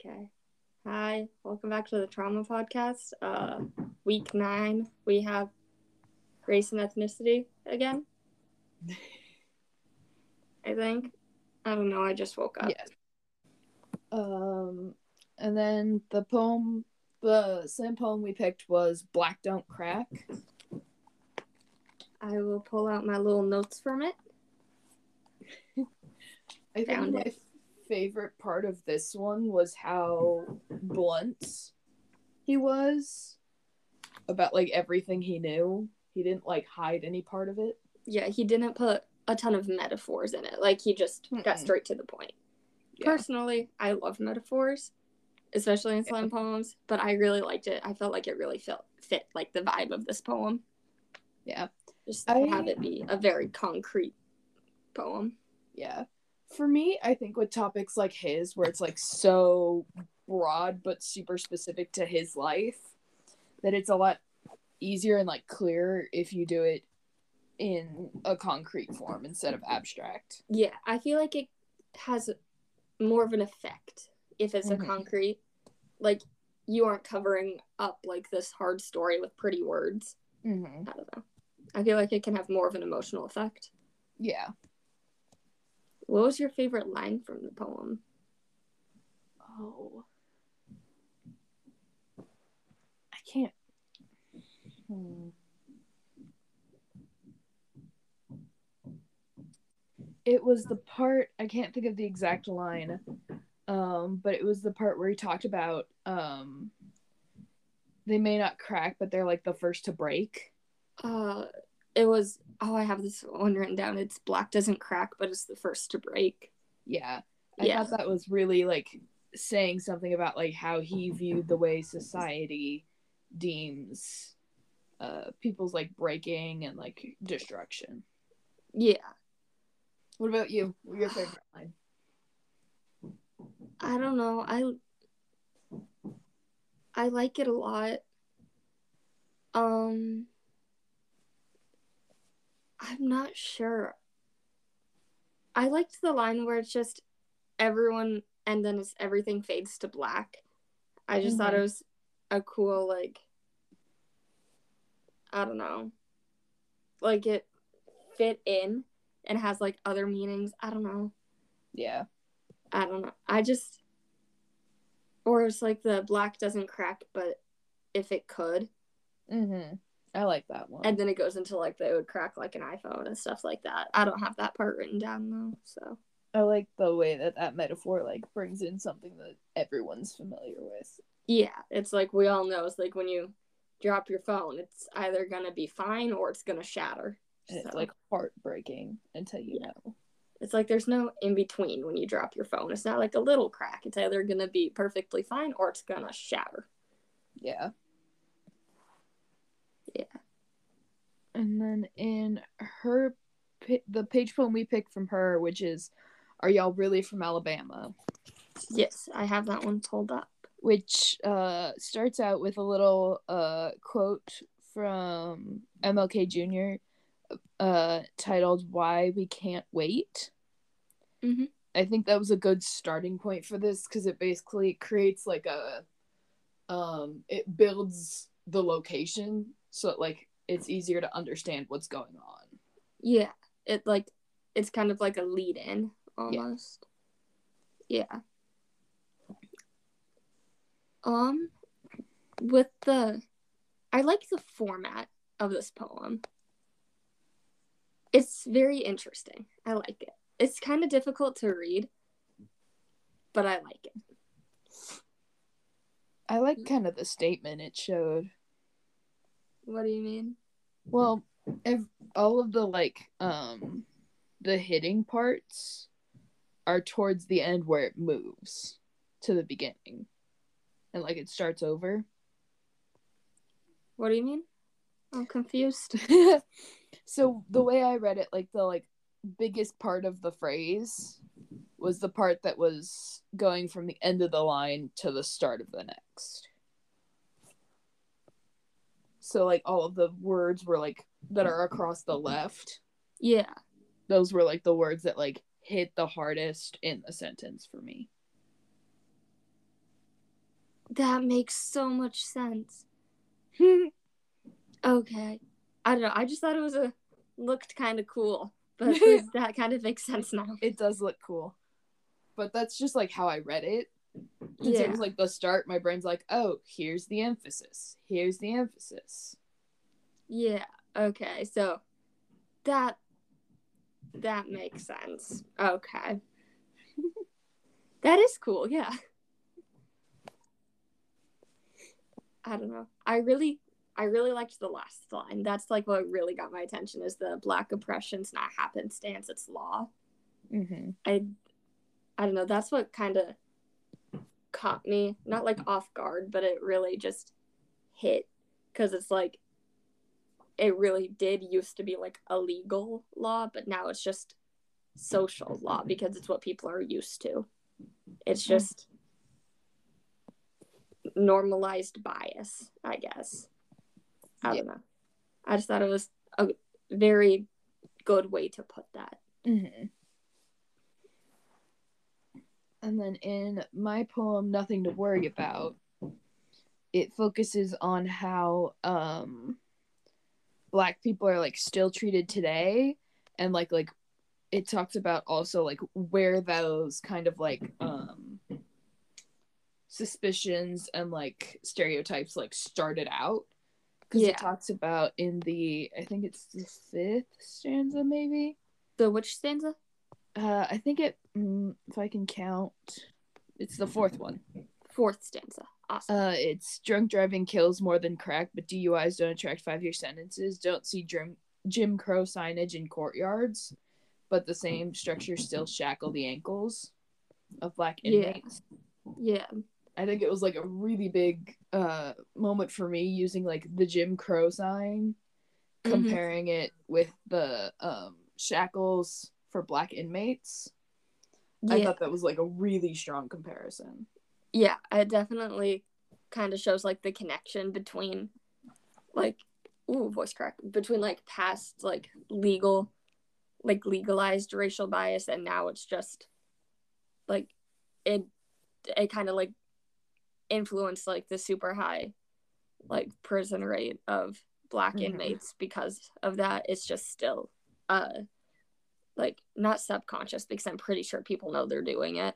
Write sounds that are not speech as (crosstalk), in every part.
Okay. Hi, welcome back to the Trauma Podcast. Uh, week nine, we have race and ethnicity again. I think. I don't know. I just woke up. Yes. Um, and then the poem, the same poem we picked was "Black Don't Crack." I will pull out my little notes from it. (laughs) I think Found my it. Favorite part of this one was how blunt he was about like everything he knew. He didn't like hide any part of it. Yeah, he didn't put a ton of metaphors in it. Like he just got Mm-mm. straight to the point. Yeah. Personally, I love metaphors, especially in Yeah. slam poems. But I really liked it. I felt like it really fit fit like the vibe of this poem. Yeah. Just I- have it be a very concrete poem. Yeah. For me, I think with topics like his, where it's like so broad but super specific to his life, that it's a lot easier and like clearer if you do it in a concrete form instead of abstract. Yeah, I feel like it has more of an effect if it's Mhm. a concrete. Like you aren't covering up like this hard story with pretty words. Mm-hmm. I don't know. I feel like it can have more of an emotional effect. Yeah. What was your favorite line from the poem? Oh. I can't. Hmm. It was the part I can't think of the exact line, um, but it was the part where he talked about um, they may not crack, but they're like the first to break. Uh it was oh I have this one written down. It's black doesn't crack, but it's the first to break. Yeah, I Yeah. thought that was really like saying something about like how he viewed the way society deems uh people's like breaking and like destruction. Yeah. What about you? What your favorite (sighs) line? I don't know. I I like it a lot. Um I'm not sure. I liked the line where it's just everyone and then it's everything fades to black. I just thought it Mhm. was a cool like I don't know. Like it fit in and has like other meanings. I don't know. Yeah. I don't know. I just or it's like the black doesn't crack, but if it could, Mm-hmm. I like that one. and then it goes into like they would crack like an iPhone and stuff like that. I don't have that part written down though, so I like the way that that metaphor like brings in something that everyone's familiar with. yeah, it's like we all know. It's like when you drop your phone, it's either gonna be fine or it's gonna shatter. And it's like heartbreaking until you Yeah. know. it's like there's no in between when you drop your phone. It's not like a little crack. It's either gonna be perfectly fine or it's gonna shatter. Yeah. And then in her, the page poem we picked from her, which is, "Are y'all really from Alabama?" Yes, I have that one pulled up. Which uh starts out with a little uh quote from MLK Jr. uh titled "Why We Can't Wait." Mhm. I think that was a good starting point for this because it basically creates like a um it builds the location so like it's easier to understand what's going on. Yeah, it like it's kind of like a lead in almost. Yeah. Um with the I like the format of this poem. It's very interesting. I like it. It's kind of difficult to read, but I like it. I like kind of the statement it showed. What do you mean? Well, if all of the like um the hitting parts are towards the end where it moves to the beginning. And like it starts over. What do you mean? I'm confused. (laughs) so the way I read it, like the like biggest part of the phrase was the part that was going from the end of the line to the start of the next. So like all of the words were like that are across the left. Yeah. Those were like the words that like hit the hardest in the sentence for me. That makes so much sense. (laughs) Okay. I don't know. I just thought it was a looked kind of cool, but (laughs) that kind of makes sense now. it does look cool. But that's just like how I read it. Yeah. it was like the start, my brain's like, oh, here's the emphasis. Here's the emphasis. Yeah. Okay. So that that makes sense. Okay. (laughs) that is cool. Yeah. I don't know. I really I really liked the last line. That's like what really got my attention is the black oppression's not happenstance, it's law. Mm-hmm. I I don't know, that's what kind of caught me, not like off guard, but it really just hit cuz it's like it really did used to be like a legal law, but now it's just social law because it's what people are used to. It's just normalized bias, I guess. I don't know. I just thought it was a very good way to put that. Mm-hmm. And then in my poem, Nothing to Worry About, it focuses on how um black people are like still treated today and like like it talks about also like where those kind of like um suspicions and like stereotypes like started out because Yeah. it talks about in the i think it's the fifth stanza maybe The which stanza? uh, I think it. Mm, if I can count, it's the fourth one. Fourth stanza. Awesome. Uh, it's drunk driving kills more than crack, but DUIs don't attract five-year sentences. Don't see Jim Jim Crow signage in courtyards, but the same structures still shackle the ankles of black inmates. yeah. yeah. I think it was like a really big uh moment for me using like the Jim Crow sign, Mhm. comparing it with the um shackles for black inmates. I thought that was like a really strong comparison. yeah, it definitely kind of shows like the connection between like ooh, voice crack. Between like past like legal like legalized racial bias and now it's just like it it kind of like influenced like the super high like prison rate of black Mhm. inmates because of that it's just still uh like not subconscious because i'm pretty sure people know they're doing it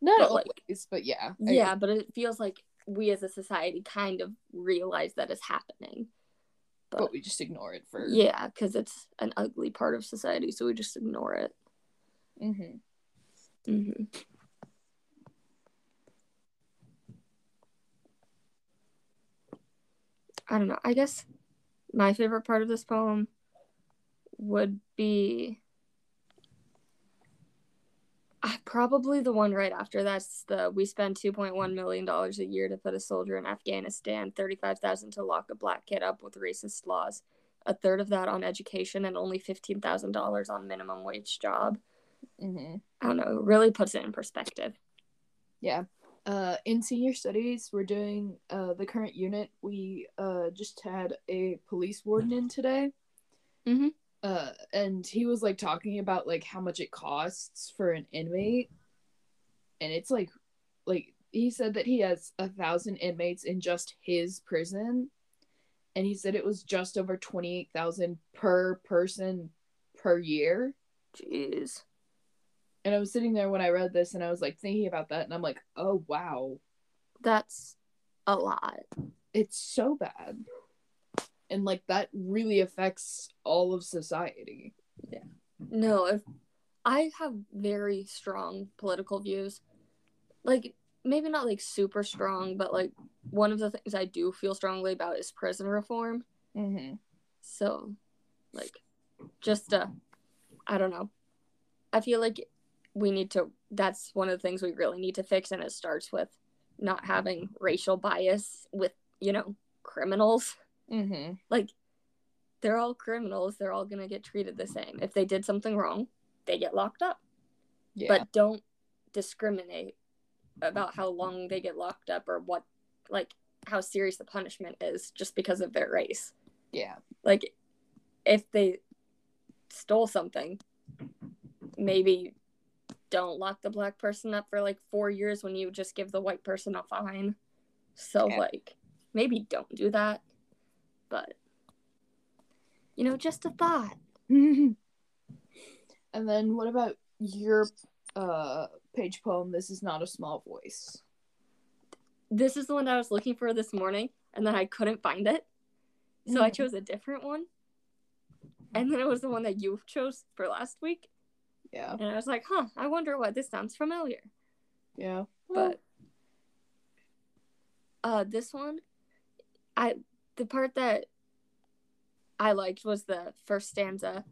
Not But, like- but yeah. I- yeah but it feels like we as a society kind of realize that it's happening but we just ignore it for. yeah because it's an ugly part of society so we just ignore it hmm hmm I don't know. I guess my favorite part of this poem would be probably the one right after that's the we spend 2.1 million dollars a year to put a soldier in Afghanistan 35,000 to lock a black kid up with racist laws a third of that on education and only $15,000 on minimum wage job hmm I don't know, it really puts it in perspective. Yeah. Uh, in senior studies, we're doing uh, the current unit. We uh, just had a police warden in today. Mhm. Uh, and he was like talking about like how much it costs for an inmate, and it's like, like he said that he has a thousand inmates in just his prison, and he said it was just over twenty eight thousand per person per year. Jeez. And I was sitting there when I read this, and I was like thinking about that, and I'm like, oh wow, That's a lot. it's so bad and like that really affects all of society Yeah. No, if I have very strong political views, like maybe not like super strong, but like one of the things I do feel strongly about is prison reform. mm-hmm. So, like, just uh, I don't know. I feel like we need to. That's one of the things we really need to fix, and it starts with not having racial bias with you know criminals. Mm-hmm. like they're all criminals. They're all going to get treated the same. If they did something wrong they get locked up. Yeah. But don't discriminate about how long they get locked up or what like how serious the punishment is just because of their race. Yeah. Like if they stole something maybe don't lock the black person up for like 4 years when you just give the white person a fine. So Yeah. like maybe don't do that. But you know, just a thought. (laughs) and then what about your uh page poem? This is not a small voice. This is the one that I was looking for this morning and then I couldn't find it. So I Mhm. chose a different one. And then it was the one that you chose for last week. Yeah, And I was like, huh, I wonder why this sounds familiar. yeah. But uh this one I the part that I liked was the first stanza.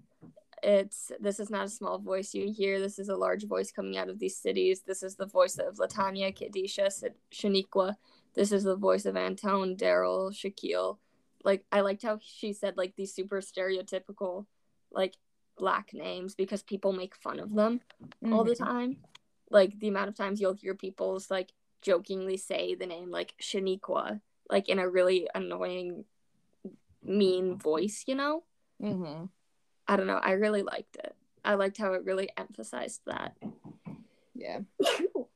It's this is not a small voice you hear. This is a large voice coming out of these cities. This is the voice of Latanya, Kadisha, Shaniqua. This is the voice of Antone, Daryl, Shaquille. Like I liked how she said like these super stereotypical like black names because people make fun of them all the Mhm. time. Like the amount of times you'll hear people's like jokingly say the name like Shaniqua, like in a really annoying, mean voice, you know? Mhm. I don't know. I really liked it. I liked how it really emphasized that. Yeah. (laughs)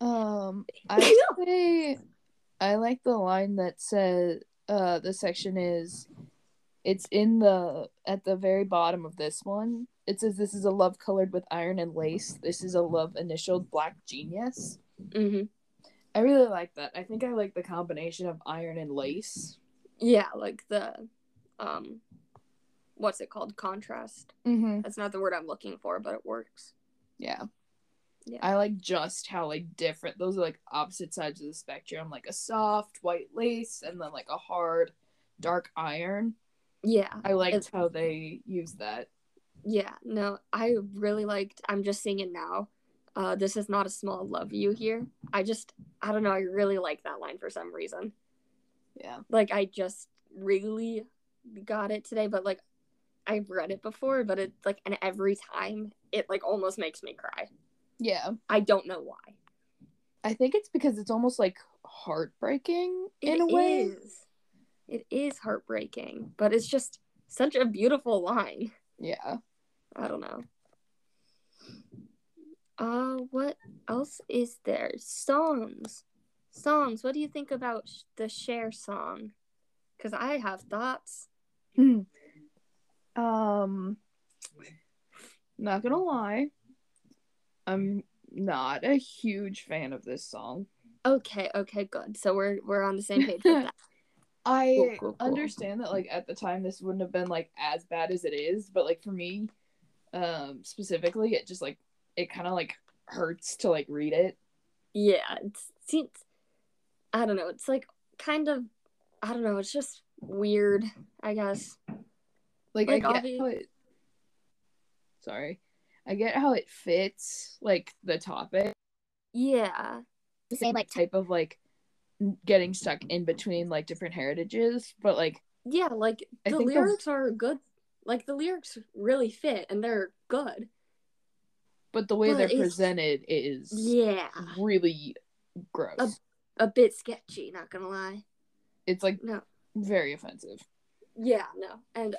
Um, (laughs) I say I like the line that says uh the section is it's in the at the very bottom of this one. It says this is a love colored with iron and lace. This is a love initialed black genius. hmm I really like that. I think I like the combination of iron and lace. Yeah, like the, um, what's it called? Contrast. Mm-hmm. That's not the word I'm looking for, but it works. Yeah. Yeah. I like just how like different those are like opposite sides of the spectrum, like a soft white lace and then like a hard dark iron. Yeah. I liked It's- how they use that. Yeah, no, I really liked. I'm just seeing it now. Uh, this is not a small love you here. I just, I don't know. I really like that line for some reason. Yeah. Like, I just really got it today, but like, I've read it before, but it's like, and every time it like almost makes me cry. Yeah. I don't know why. I think it's because it's almost like heartbreaking It in a way. is. It is heartbreaking, but it's just such a beautiful line. Yeah. I don't know. Uh, what else is there? Songs. Songs. What do you think about sh- the Cher song? Because I have thoughts. Um not gonna lie. I'm not a huge fan of this song. Okay, okay, good. So we're we're on the same page with that. (laughs) I Cool, cool, cool. understand that like at the time this wouldn't have been like as bad as it is, but like for me, um specifically it just like it kind of like hurts to like read it. Yeah, it's seems. I don't know. It's like kind of. I don't know. It's just weird. I guess. Like, Like, I get obvi- how it Sorry. I get how it fits like the topic. Yeah. The same like type of like getting stuck in between like different heritages, but like Yeah, like the the- lyrics are good. Like the lyrics really fit and they're good. But the way But they're presented is Yeah. really gross. A bit sketchy, not gonna lie. it's like No. very offensive. Yeah, no. And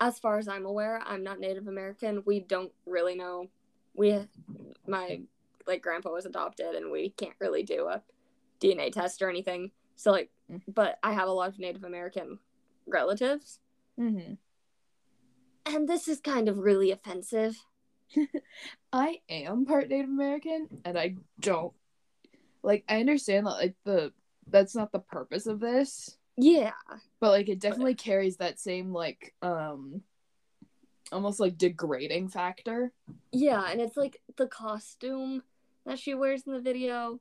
as far as I'm aware, I'm not Native American. We don't really know. We, my like grandpa was adopted, and we can't really do a DNA test or anything. So like, Mm. but I have a lot of Native American relatives, Mm-hmm. and this is kind of really offensive. (laughs) I am part Native American, and I don't like. I understand that like the that's not the purpose of this, Yeah, but like it definitely carries that same like um almost like degrading factor. yeah, and it's like the costume that she wears in the video.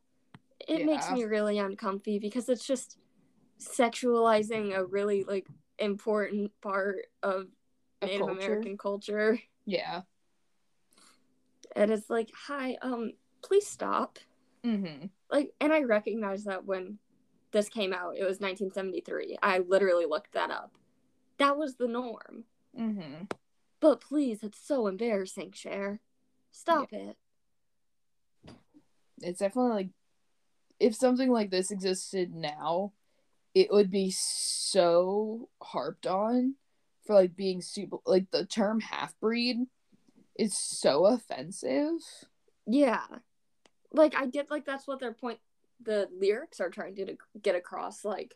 It makes me really uncomfy because it's just sexualizing a really like important part of Of Native culture. American culture. Yeah. And it's like, hi, um, please stop. Mm-hmm. Like, and I recognize that when this came out, it was 1973. I literally looked that up. That was the norm. Mm-hmm. But please, it's so embarrassing, Cher. Stop it. It's definitely like if something like this existed now, it would be so harped on for like being super like the term half breed is so offensive. Yeah. Like, I get, like, that's what their point, the lyrics are trying to get across like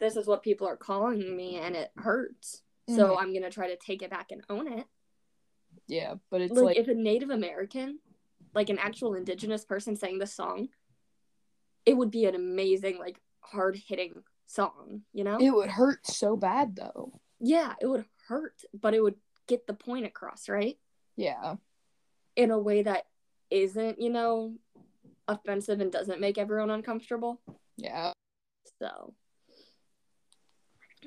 this is what people are calling me and it hurts. So Mhm. I'm gonna try to take it back and own it. Yeah, but it's like, like, if a Native American, like an actual indigenous person sang this song, it would be an amazing, like hard hitting song, you know? it would hurt so bad though. yeah, it would hurt, but it would get the point across, right? Yeah. In a way that isn't, you know, offensive and doesn't make everyone uncomfortable. Yeah. So,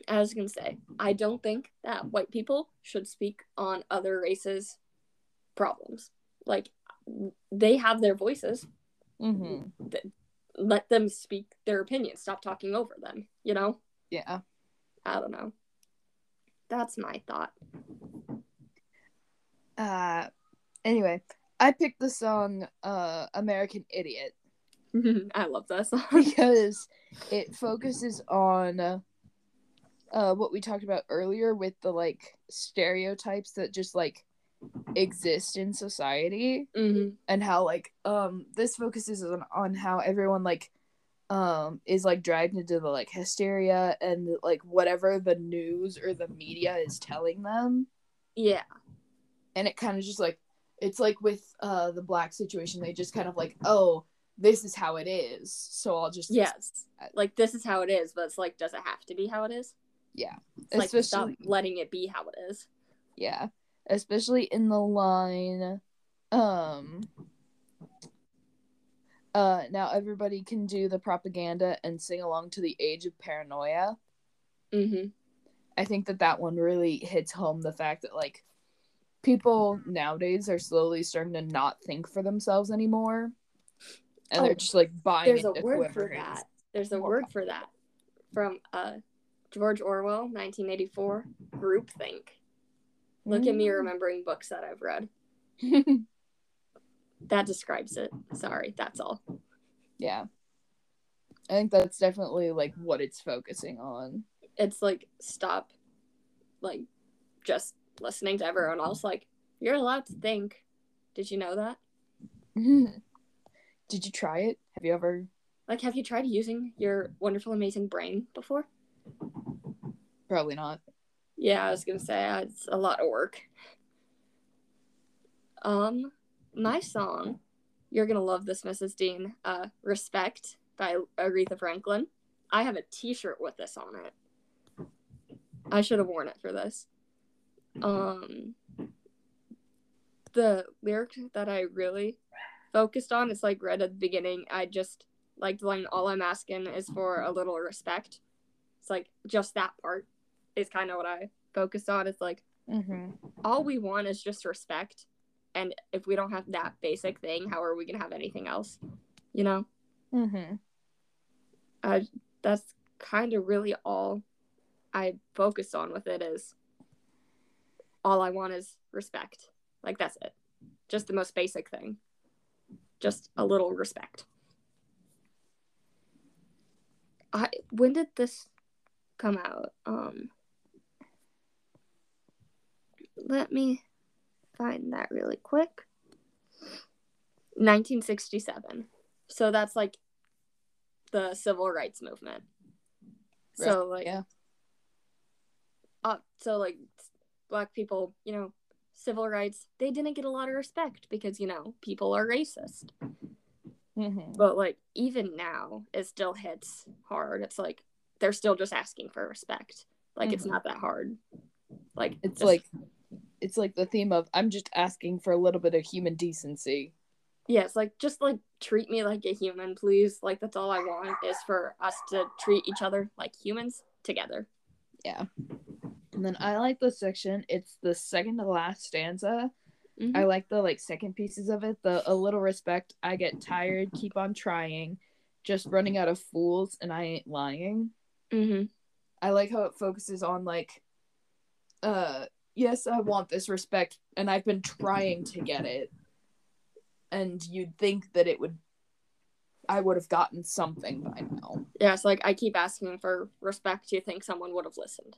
I was gonna say, I don't think that white people should speak on other races' problems. Like, they have their voices. hmm Let them speak their opinions. Stop talking over them. You know? Yeah. I don't know. That's my thought. Uh anyway, I picked the song uh American Idiot (laughs) (laughs) I love that song. because it (laughs) focuses on uh what we talked about earlier with the like stereotypes that just like exist in society hmm and how like um this focuses on, on how everyone like um is like dragged into the like hysteria and like whatever the news or the media is telling them Yeah. And it kind of just like it's like with uh the black situation they just kind of like oh this is how it is so i'll just Yes. Like this is how it is, but it's like, does it have to be how it is? yeah It's like stop especially letting it be how it is. yeah especially in the line um uh now everybody can do the propaganda and sing along to the age of paranoia Mm-hmm. i think that that one really hits home the fact that like people nowadays are slowly starting to not think for themselves anymore and Oh, they're just like buying There's a word for that. There's a word for that from uh George Orwell, 1984, groupthink. Look at me Mm. remembering books that I've read. (laughs) That describes it. Sorry, that's all. yeah i think that's definitely like what it's focusing on It's like stop like just listening to everyone else like you're allowed to think. Did you know that? did you try it have you ever Like have you tried using your wonderful amazing brain before? probably not Yeah, I was gonna say uh, it's a lot of work. Um, my song, you're gonna love this, Mrs. Dean. Uh, "Respect" by Aretha Franklin. I have a T-shirt with this on it. I should have worn it for this. Um, the lyric that I really focused on is like right at the beginning. I just like the line, "All I'm asking is for a little respect." It's like just that part is kind of what I focused on. It's like mm-hmm. all we want is just respect, and if we don't have that basic thing, how are we gonna have anything else? You know, Mm-hmm. I that's kind of really all I focused on with it is all I want is respect. Like that's it. Just the most basic thing. Just a little respect. I when did this come out? Um let me find that really quick. 1967. So that's like the civil rights movement. So like yeah uh, so like black people, you know, civil rights, they didn't get a lot of respect because, you know, people are racist. mm-hmm. But like even now, it still hits hard. It's like they're still just asking for respect. Like it's Mhm. not that hard. Like it's just- like it's like the theme of i'm just asking for a little bit of human decency yeah, it's like just like treat me like a human, please. Like that's all I want is for us to treat each other like humans together. yeah and then i like the section it's the second to last stanza Mhm. i like the like second pieces of it the a little respect i get tired keep on trying just running out of fools and i ain't lying Mhm. I like how it focuses on like uh yes, I want this respect and I've been trying to get it. And you'd think that it would I would have gotten something by now. Yeah, it's like I keep asking for respect. You think someone would have listened?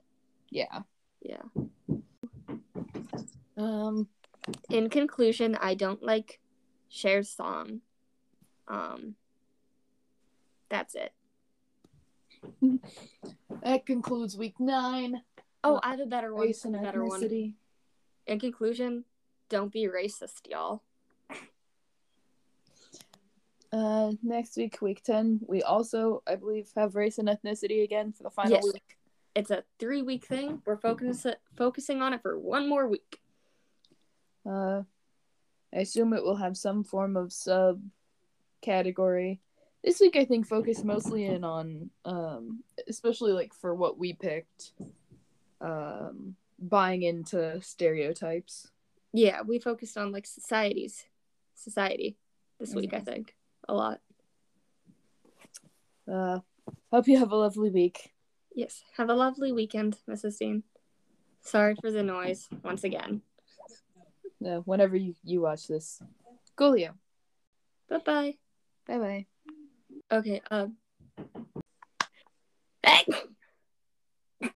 Yeah. Yeah. Um in conclusion, I don't like Cher's song. Um, That's it. That concludes week nine. Oh, I have a better one. Race and a better one. ethnicity. In conclusion, don't be racist, y'all. Uh, next week, week ten, we also, I believe, have race and ethnicity again for the final Yes. week. It's a three week thing. We're focus- focusing on it for one more week. Uh, I assume it will have some form of sub category. This week, I think, focused mostly in on, um, especially like for what we picked, um, buying into stereotypes. Yeah, we focused on like societies, society this week. I think a lot. Uh, hope you have a lovely week. Yes. Have a lovely weekend, Mrs. Dean. Sorry for the noise once again. Uh, whenever you, you watch this, Coolio. Bye bye. Bye bye. Okay. Um.